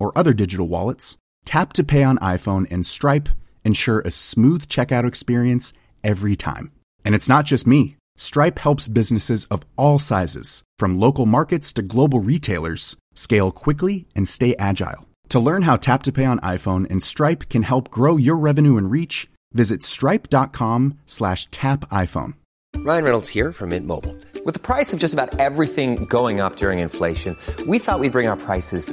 or other digital wallets, Tap to Pay on iPhone and Stripe ensure a smooth checkout experience every time. And it's not just me. Stripe helps businesses of all sizes, from local markets to global retailers, scale quickly and stay agile. To learn how Tap to Pay on iPhone and Stripe can help grow your revenue and reach, visit stripe.com slash tap iPhone. Ryan Reynolds here from Mint Mobile. With the price of just about everything going up during inflation, we thought we'd bring our prices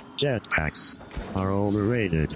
Jetpacks are overrated.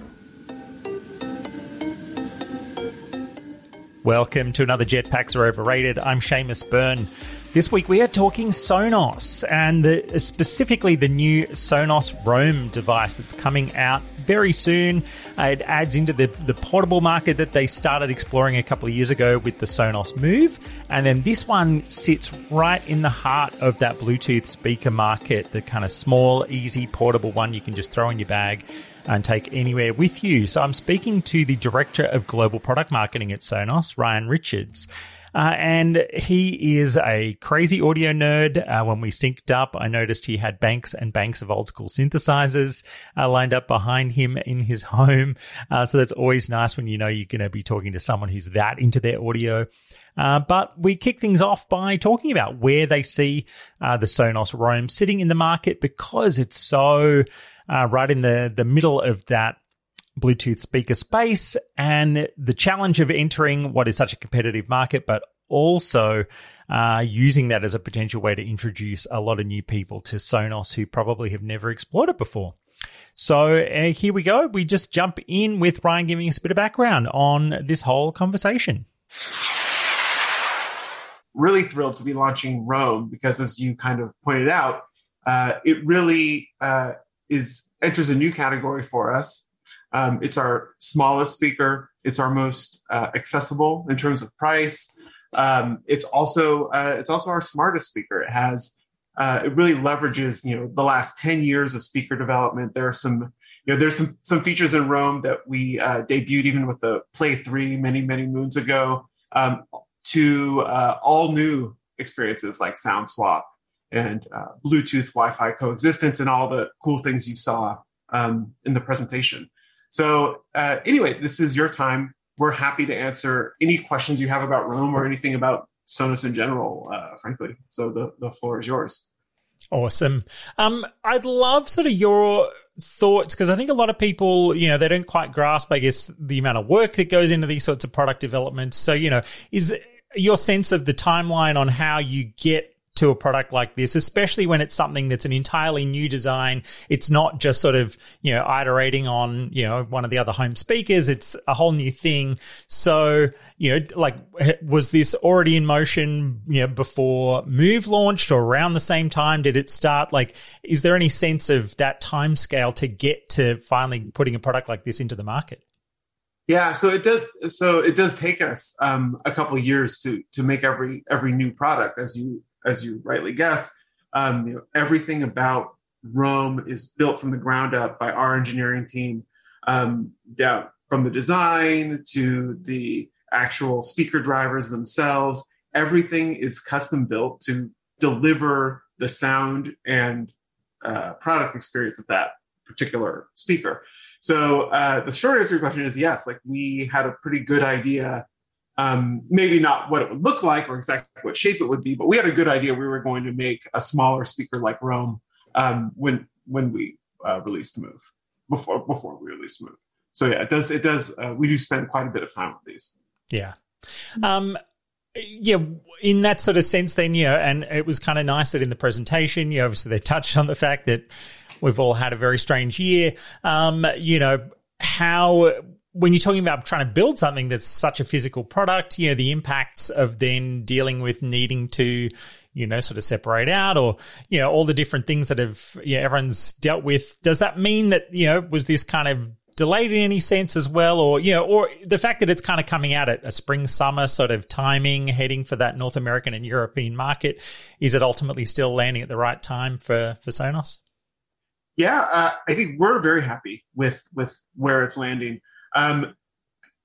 Welcome to another Jetpacks are overrated. I'm Seamus Byrne. This week we are talking Sonos and the, specifically the new Sonos Roam device that's coming out very soon. Uh, it adds into the, the portable market that they started exploring a couple of years ago with the Sonos Move. And then this one sits right in the heart of that Bluetooth speaker market, the kind of small, easy, portable one you can just throw in your bag and take anywhere with you. So I'm speaking to the director of global product marketing at Sonos, Ryan Richards. Uh, and he is a crazy audio nerd. Uh, when we synced up, I noticed he had banks and banks of old school synthesizers uh, lined up behind him in his home. Uh, so that's always nice when you know you're going to be talking to someone who's that into their audio. Uh, but we kick things off by talking about where they see uh, the Sonos Roam sitting in the market because it's so right in the, the middle of that Bluetooth speaker space and the challenge of entering what is such a competitive market, but also uh, using that as a potential way to introduce a lot of new people to Sonos who probably have never explored it before. So uh, here we go. We just jump in with Ryan giving us a bit of background on this whole conversation. Really thrilled to be launching Roam because, as you kind of pointed out, uh, it really uh, is enters a new category for us um, it's our smallest speaker. It's our most uh, accessible in terms of price. Um, it's also uh, it's also our smartest speaker. It has uh, it really leverages you know the last ten years of speaker development. There are some you know there's some some features in Roam that we uh, debuted even with the Play Three many many moons ago um, to uh, all new experiences like Sound Swap and uh, Bluetooth Wi-Fi coexistence and all the cool things you saw um, in the presentation. So, uh, anyway, this is your time. We're happy to answer any questions you have about Roam or anything about Sonos in general, uh, frankly. So, the, the floor is yours. Awesome. Um, I'd love sort of your thoughts because I think a lot of people, you know, they don't quite grasp, I guess, the amount of work that goes into these sorts of product developments. So, you know, is your sense of the timeline on how you get to a product like this, especially when it's something that's an entirely new design. It's not just sort of, you know, iterating on, you know, one of the other home speakers. It's a whole new thing. So, you know, like, was this already in motion, you know, before Move launched or around the same time? Did it start? Like, is there any sense of that time scale to get to finally putting a product like this into the market? Yeah, so it does. So it does take us um, a couple years to to make every every new product, as you as you rightly guessed, um, you know, everything about Roam is built from the ground up by our engineering team, um, down from the design to the actual speaker drivers themselves. Everything is custom built to deliver the sound and uh, product experience of that particular speaker. So uh, the short answer to your question is yes. Like we had a pretty good idea um, maybe not what it would look like or exactly what shape it would be, but we had a good idea we were going to make a smaller speaker like Roam um, when when we uh, released Move before before we released Move. so yeah, it does. It does. Uh, we do spend quite a bit of time on these. Yeah. Um, yeah, in that sort of sense, then, know, and it was kind of nice that in the presentation, you know, obviously they touched on the fact that we've all had a very strange year. Um, you know, how when you're talking about trying to build something that's such a physical product, you know, the impacts of then dealing with needing to, you know, sort of separate out or, you know, all the different things that have, yeah, everyone's dealt with. Does that mean that, you know, was this kind of delayed in any sense as well? Or, you know, or the fact that it's kind of coming out at a spring, summer sort of timing, heading for that North American and European market, is it ultimately still landing at the right time for, for Sonos? Yeah, uh, I think we're very happy with, with where it's landing. Um,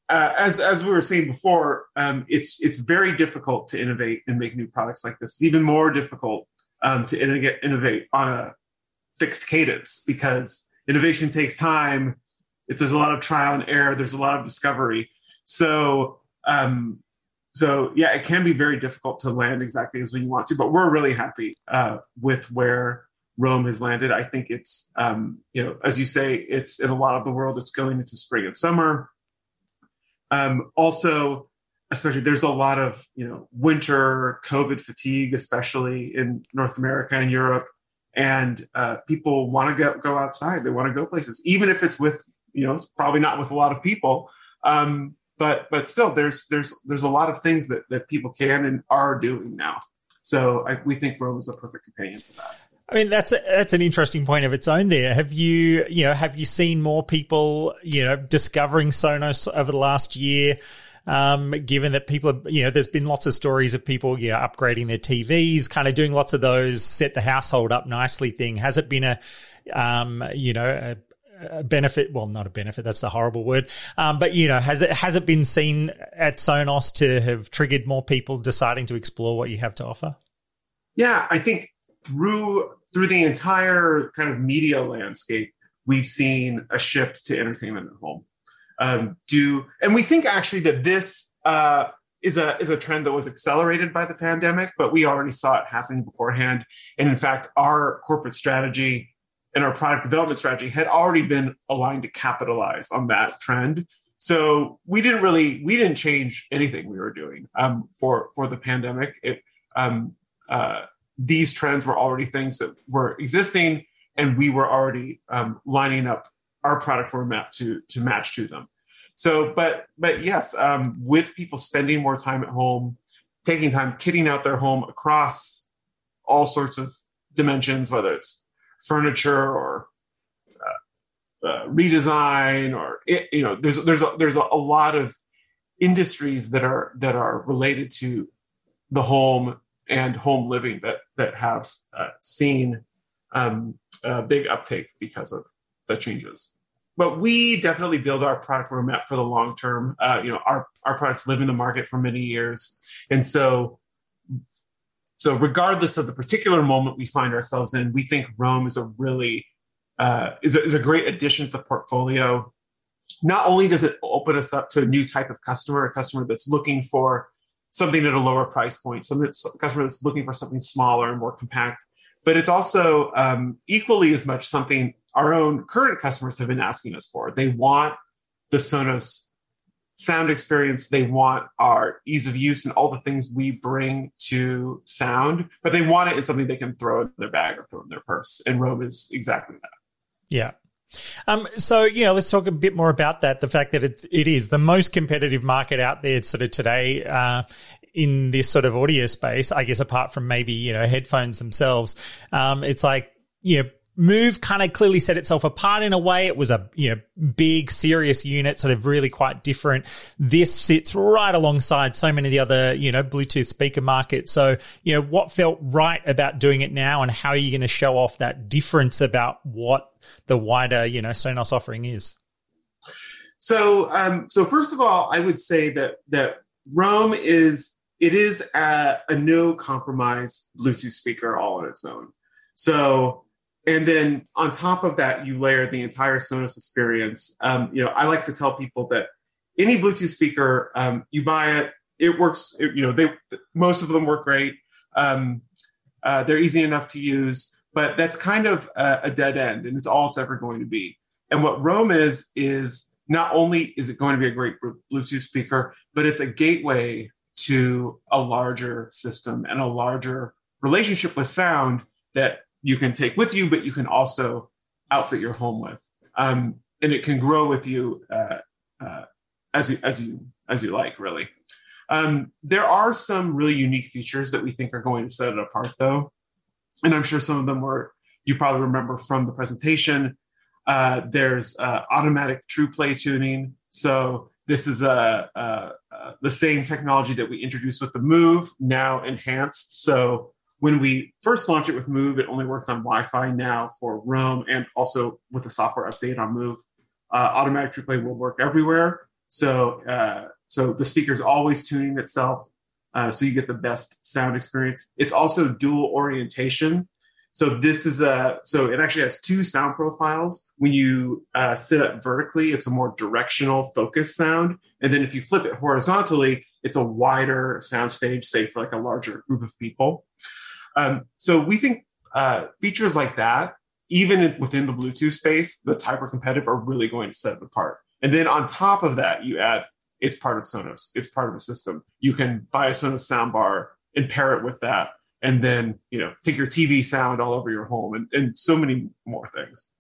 uh, as as we were saying before, um, it's it's very difficult to innovate and make new products like this. It's even more difficult um, to innovate, on a fixed cadence because innovation takes time. It's, there's a lot of trial and error. There's a lot of discovery. So um, so yeah, it can be very difficult to land exactly as we want to. But we're really happy uh, with where Roam has landed. I think it's, um, you know, as you say, it's in a lot of the world, it's going into spring and summer. Um, also, especially there's a lot of, you know, winter COVID fatigue, especially in North America and Europe. And uh, people want to go, go outside. They want to go places, even if it's with, you know, probably not with a lot of people. Um, but but still, there's there's there's a lot of things that that people can and are doing now. So I, we think Roam is a perfect companion for that. I mean, that's a, that's an interesting point of its own. There, have you you know have you seen more people you know discovering Sonos over the last year? Um, given that people, are, you know, there's been lots of stories of people, you know, upgrading their TVs, kind of doing lots of those set the household up nicely thing. Has it been a, um, you know, a, a benefit? Well, not a benefit. That's the horrible word. Um, but you know, has it has it been seen at Sonos to have triggered more people deciding to explore what you have to offer? Yeah, I think through through the entire kind of media landscape, we've seen a shift to entertainment at home. Um, do and we think actually that this uh, is a is a trend that was accelerated by the pandemic, but we already saw it happening beforehand. And in fact, our corporate strategy and our product development strategy had already been aligned to capitalize on that trend. So we didn't really we didn't change anything we were doing um, for for the pandemic. It um, uh, these trends were already things that were existing, and we were already um, lining up our product roadmap to to match to them. So, but but yes, um, with people spending more time at home, taking time kitting out their home across all sorts of dimensions, whether it's furniture or uh, uh, redesign or it, you know, there's there's a, there's a, a lot of industries that are that are related to the home and home living that that have uh, seen um, a big uptake because of the changes. But we definitely build our product roadmap for the long term. Uh, you know, our our products live in the market for many years, and so so regardless of the particular moment we find ourselves in, we think Roam is a really uh, is, a, is a great addition to the portfolio. Not only does it open us up to a new type of customer, a customer that's looking for something at a lower price point, some customer that's looking for something smaller and more compact. But it's also um, equally as much something our own current customers have been asking us for. They want the Sonos sound experience. They want our ease of use and all the things we bring to sound, but they want it in something they can throw in their bag or throw in their purse. And Roam is exactly that. Yeah. Um, so yeah, let's talk a bit more about that. The fact that it it is the most competitive market out there, sort of today. Uh, in this sort of audio space, I guess apart from maybe, you know, headphones themselves, um, it's like, you know, Move kind of clearly set itself apart in a way. It was a you know big, serious unit, sort of really quite different. This sits right alongside so many of the other you know Bluetooth speaker markets. So you know what felt right about doing it now, and how are you going to show off that difference about what the wider you know Sonos offering is? So um, so first of all, I would say that that Roam is it is a, a no compromise Bluetooth speaker all on its own. So and then on top of that, you layer the entire Sonos experience. Um, you know, I like to tell people that any Bluetooth speaker, um, you buy it, it works. It, you know, they most of them work great. Um, uh, they're easy enough to use, but that's kind of a, a dead end, and it's all it's ever going to be. And what Roam is is not only is it going to be a great Bluetooth speaker, but it's a gateway to a larger system and a larger relationship with sound that you can take with you, but you can also outfit your home with. Um, and it can grow with you uh, uh, as you as you as you like, really. Um, there are some really unique features that we think are going to set it apart, though, and I'm sure some of them were you probably remember from the presentation. Uh, there's uh, automatic true play tuning. So this is a, a, a, the same technology that we introduced with the Move, now enhanced. So when we first launched it with Move, it only worked on Wi-Fi. Now for Roam and also with a software update on Move, uh, automatic true play will work everywhere. So uh, so the speaker is always tuning itself, uh, so you get the best sound experience. It's also dual orientation. So this is a so it actually has two sound profiles. When you uh, sit up vertically, it's a more directional, focused sound, and then if you flip it horizontally, it's a wider sound stage, say for like a larger group of people. Um, so we think uh, features like that, even within the Bluetooth space, the hyper competitive are really going to set it apart. And then on top of that, you add it's part of Sonos. It's part of the system. You can buy a Sonos soundbar and pair it with that, and then you know take your TV sound all over your home, and, and so many more things.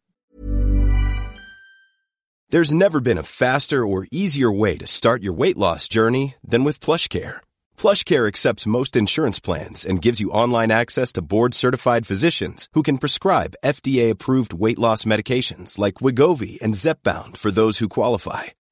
There's never been a faster or easier way to start your weight loss journey than with PlushCare. PlushCare accepts most insurance plans and gives you online access to board-certified physicians who can prescribe FDA-approved weight loss medications like Wegovy and Zepbound for those who qualify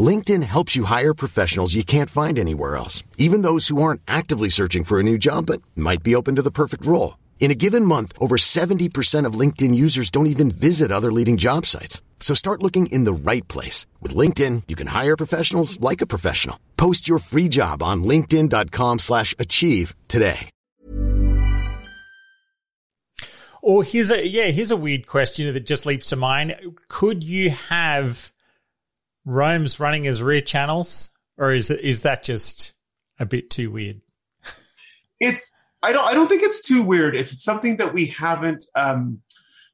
LinkedIn helps you hire professionals you can't find anywhere else, even those who aren't actively searching for a new job but might be open to the perfect role. In a given month, over 70% of LinkedIn users don't even visit other leading job sites. So start looking in the right place. With LinkedIn, you can hire professionals like a professional. Post your free job on linkedin.com slash achieve today. Or here's a, yeah, here's a weird question that just leaps to mind. Could you have Roam's running as rear channels, or is is that just a bit too weird? It's I don't I don't think it's too weird. It's something that we haven't um,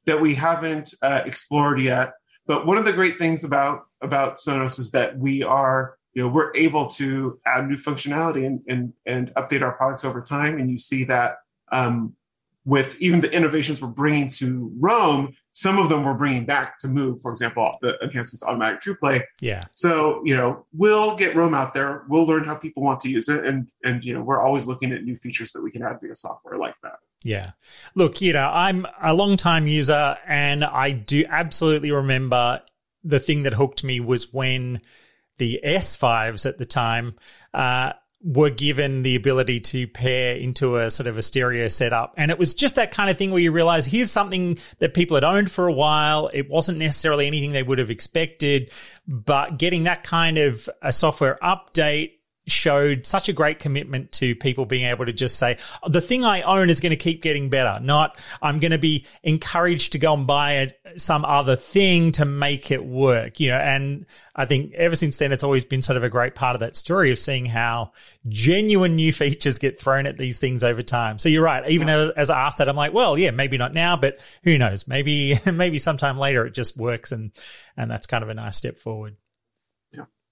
that we haven't uh, explored yet. But one of the great things about about Sonos is that we are you know we're able to add new functionality and and, and update our products over time. And you see that um, with even the innovations we're bringing to Roam, some of them we're bringing back to move. For example, the enhancements to automatic true play. Yeah. So you know, we'll get Roam out there. We'll learn how people want to use it, and and you know, we're always looking at new features that we can add via software like that. Yeah. Look, you know, I'm a long time user, and I do absolutely remember the thing that hooked me was when the S5s at the time. Uh, were given the ability to pair into a sort of a stereo setup. And it was just that kind of thing where you realize here's something that people had owned for a while. It wasn't necessarily anything they would have expected, but getting that kind of a software update showed such a great commitment to people being able to just say, the thing I own is going to keep getting better, not I'm going to be encouraged to go and buy a, some other thing to make it work, you know, and I think ever since then, it's always been sort of a great part of that story of seeing how genuine new features get thrown at these things over time. So you're right. Even as I asked that, I'm like, well, yeah, maybe not now, but who knows? Maybe, maybe sometime later it just works and, and that's kind of a nice step forward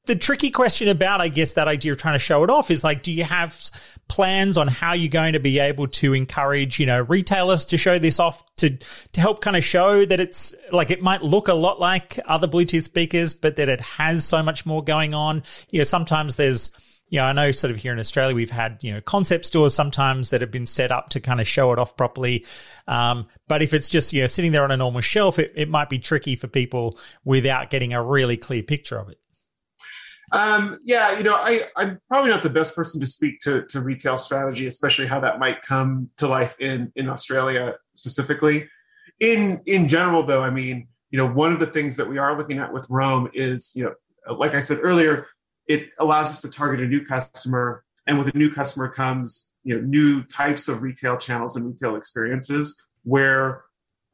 the tricky question about, I guess, that idea of trying to show it off is like, do you have plans on how you're going to be able to encourage, you know, retailers to show this off to, to help kind of show that it's like, it might look a lot like other Bluetooth speakers, but that it has so much more going on. You know, sometimes there's, you know, I know sort of here in Australia, we've had, you know, concept stores sometimes that have been set up to kind of show it off properly. Um, but if it's just, you know, sitting there on a normal shelf, it, it might be tricky for people without getting a really clear picture of it. Um, yeah, you know, I, I'm probably not the best person to speak to, to retail strategy, especially how that might come to life in, in Australia specifically. In in general, though, I mean, you know, one of the things that we are looking at with Roam is, you know, like I said earlier, it allows us to target a new customer, and with a new customer comes you know new types of retail channels and retail experiences where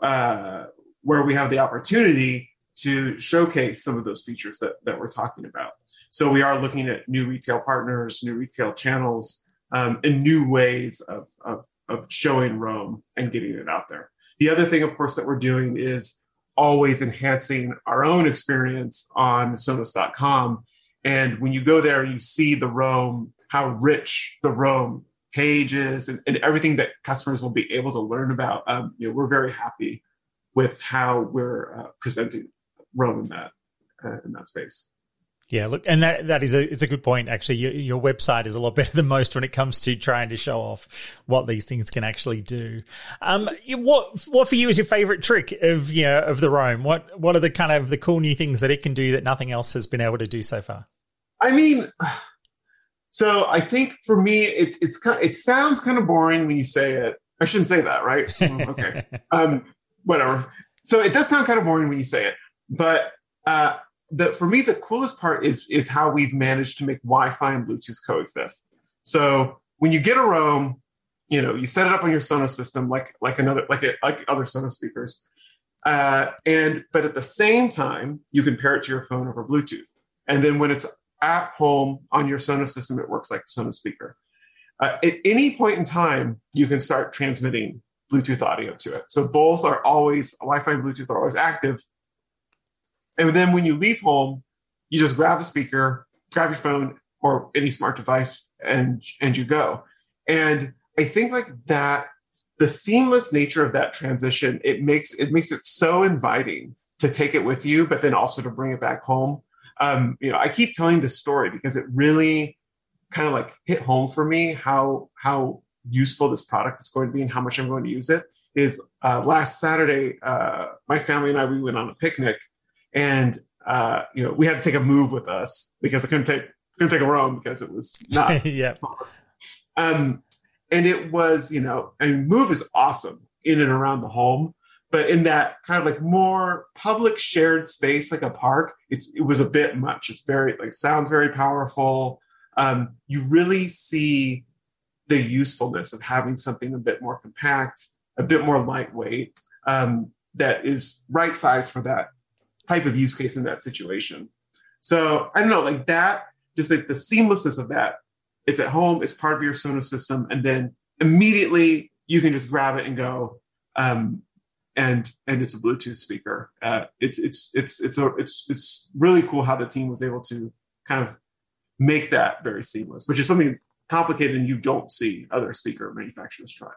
uh, where we have the opportunity to showcase some of those features that, that we're talking about. So we are looking at new retail partners, new retail channels, um, and new ways of, of, of showing Roam and getting it out there. The other thing, of course, that we're doing is always enhancing our own experience on Sonos.com. And when you go there, you see the Roam, how rich the Roam page is, and, and everything that customers will be able to learn about. Um, you know, we're very happy with how we're uh, presenting Roam in that uh, in that space. Yeah, look, and that that is a it's a good point. Actually, your, your website is a lot better than most when it comes to trying to show off what these things can actually do. Um, what what for you is your favorite trick of you know of the Roam? What what are the kind of the cool new things that it can do that nothing else has been able to do so far? I mean, so I think for me, it, it's kind. It sounds kind of boring when you say it. I shouldn't say that, right? Mm, okay, um, whatever. So it does sound kind of boring when you say it, but uh, the for me the coolest part is is how we've managed to make Wi-Fi and Bluetooth coexist. So when you get a Roam, you know you set it up on your Sonos system like like another like a, like other Sonos speakers, uh, and but at the same time you can pair it to your phone over Bluetooth. And then when it's at home on your Sonos system, it works like a Sonos speaker. Uh, at any point in time, you can start transmitting Bluetooth audio to it. So both are always Wi-Fi and Bluetooth are always active and then when you leave home, you just grab the speaker, grab your phone or any smart device, and and you go. And I think like that, the seamless nature of that transition, it makes it makes it so inviting to take it with you, but then also to bring it back home. Um, you know, I keep telling this story because it really kind of like hit home for me how how useful this product is going to be and how much I'm going to use it. Is uh, last Saturday, uh, my family and I we went on a picnic and uh, you know we had to take a move with us because I couldn't take couldn't take a Roam because it was not. yeah. Um, and it was you know, a move is awesome in and around the home, but in that kind of like more public shared space like a park, it's it was a bit much. It's very like sounds very powerful. Um, you really see the usefulness of having something a bit more compact, a bit more lightweight, um, that is right size for that type of use case in that situation. So I don't know, like that, just like the seamlessness of that. It's at home, it's part of your Sonos system, and then immediately you can just grab it and go. Um, and and it's a Bluetooth speaker. Uh, it's it's it's it's a it's it's really cool how the team was able to kind of make that very seamless, which is something complicated and you don't see other speaker manufacturers try.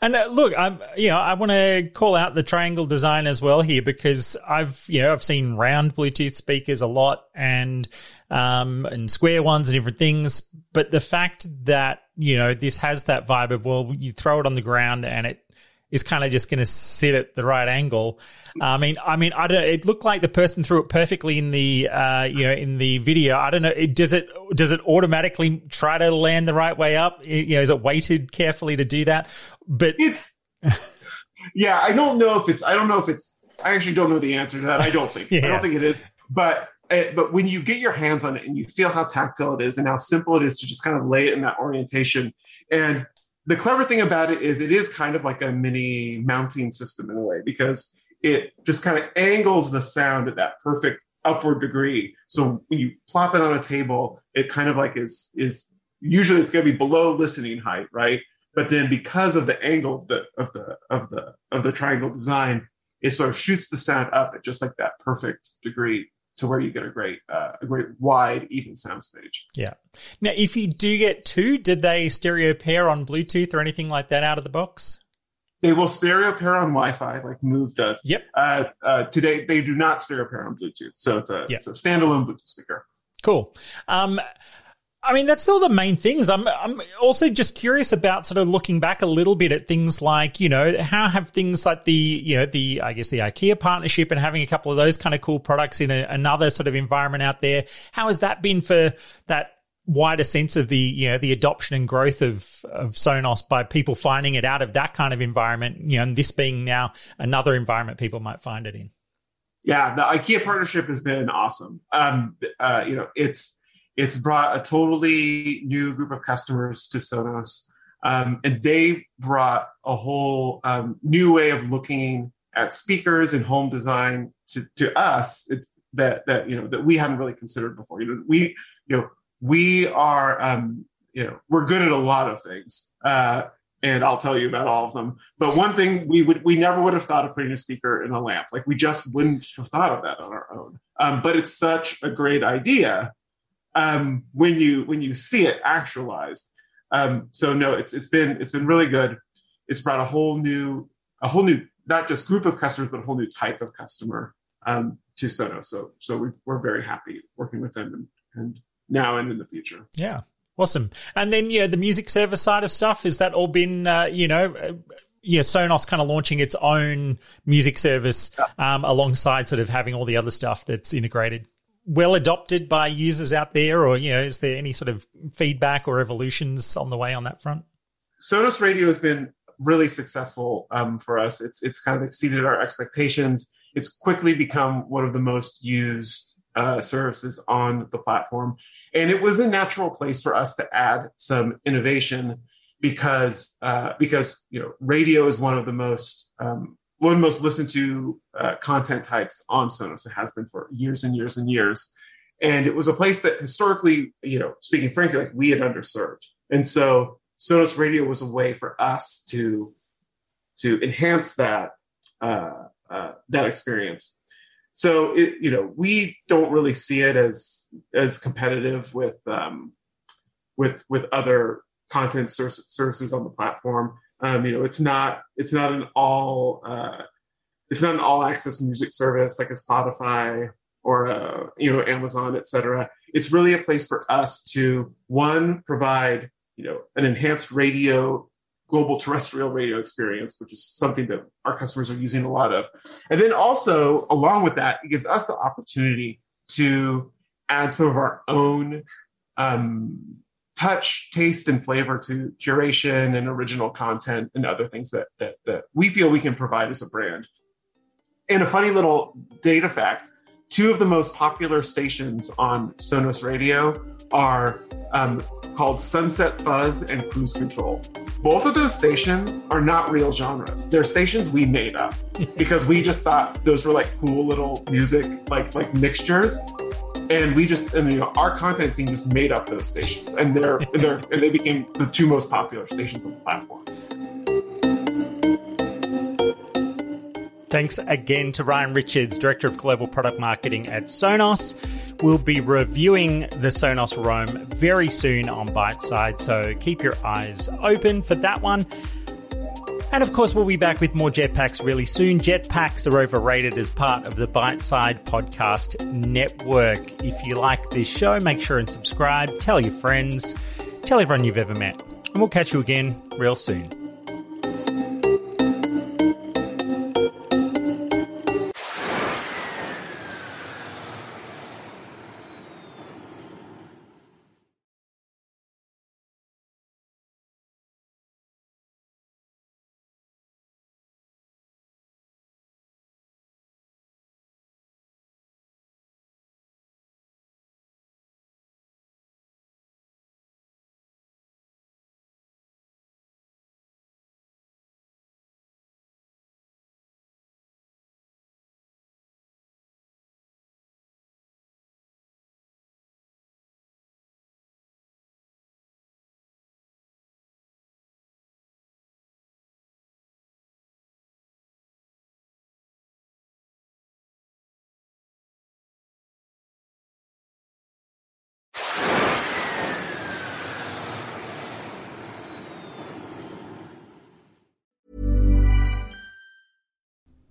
And uh, look, I'm you know I want to call out the triangle design as well here because I've you know I've seen round Bluetooth speakers a lot and um and square ones and different things, but the fact that you know this has that vibe of well you throw it on the ground and it is kind of just going to sit at the right angle. I mean, I mean, I don't. It looked like the person threw it perfectly in the, uh, you know, in the video. I don't know. It, does it does it automatically try to land the right way up? You know, is it weighted carefully to do that? But it's, yeah, I don't know if it's. I don't know if it's. I actually don't know the answer to that. I don't think. yeah. I don't think it is. But eh, but when you get your hands on it and you feel how tactile it is and how simple it is to just kind of lay it in that orientation and the clever thing about it is it is kind of like a mini mounting system in a way because it just kind of angles the sound at that perfect upward degree. So when you plop it on a table, it kind of like is is usually it's going to be below listening height, right? But then because of the angle of the of the of the of the triangle design, it sort of shoots the sound up at just like that perfect degree to where you get a great uh, a great wide even sound stage. Yeah. Now, if you do get two, did they stereo pair on Bluetooth or anything like that out of the box? They will stereo pair on Wi-Fi, like Move does. Yep. Uh, uh, today they do not stereo pair on Bluetooth, so it's a yep. it's a standalone Bluetooth speaker. Cool. Um, I mean, that's still the main things. I'm, I'm also just curious about sort of looking back a little bit at things like, you know, how have things like the, you know, the, I guess the IKEA partnership and having a couple of those kind of cool products in a, another sort of environment out there. How has that been for that wider sense of the, you know, the adoption and growth of, of Sonos by people finding it out of that kind of environment, you know, and this being now another environment people might find it in? Yeah, the IKEA partnership has been awesome. Um, uh, you know, it's, it's brought a totally new group of customers to Sonos. Um, and they brought a whole um, new way of looking at speakers and home design to, to us it, that that you know that we hadn't really considered before. You know, we you know we are um, you know we're good at a lot of things, uh, and I'll tell you about all of them. But one thing we would we never would have thought of putting a speaker in a lamp. Like we just wouldn't have thought of that on our own. Um, but it's such a great idea um, when you when you see it actualized. Um, so no, it's it's been it's been really good. It's brought a whole new a whole new not just group of customers, but a whole new type of customer um, to Sonos. So so we, we're very happy working with them and, and now and in the future. Yeah. Awesome. And then, yeah, the music service side of stuff, is that all been, uh, you know, uh, yeah, Sonos kind of launching its own music service um, alongside sort of having all the other stuff that's integrated? Well adopted by users out there, or you know, is there any sort of feedback or evolutions on the way on that front? Sonos Radio has been really successful um, for us. It's it's kind of exceeded our expectations. It's quickly become one of the most used uh, services on the platform, and it was a natural place for us to add some innovation because uh, because you know radio is one of the most um, one of the most listened to uh, content types on Sonos. It has been for years and years and years. And it was a place that historically, you know, speaking frankly, like we had underserved. And so Sonos Radio was a way for us to to enhance that uh, uh, that experience. So it, you know, we don't really see it as as competitive with um, with with other content services on the platform. Um, you know, it's not it's not an all uh, it's not an all access music service like a Spotify or a you know Amazon, etc. It's really a place for us to one provide you know an enhanced radio global terrestrial radio experience, which is something that our customers are using a lot of. And then also, along with that, it gives us the opportunity to add some of our own um, touch, taste, and flavor to curation and original content and other things that, that, that we feel we can provide as a brand. And a funny little data fact two of the most popular stations on Sonos Radio are um, called Sunset Fuzz and Cruise Control. Both of those stations are not real genres. They're stations we made up because we just thought those were like cool little music, like like mixtures and we just and you know our content team just made up those stations and they're and they're and they became the two most popular stations on the platform Thanks again to Ryan Richards, Director of Global Product Marketing at Sonos. We'll be reviewing the Sonos Roam very soon on Byteside, so keep your eyes open for that one. And of course, we'll be back with more jetpacks really soon. Jetpacks are overrated as part of the Byteside Podcast Network. If you like this show, make sure and subscribe, tell your friends, tell everyone you've ever met. And we'll catch you again real soon.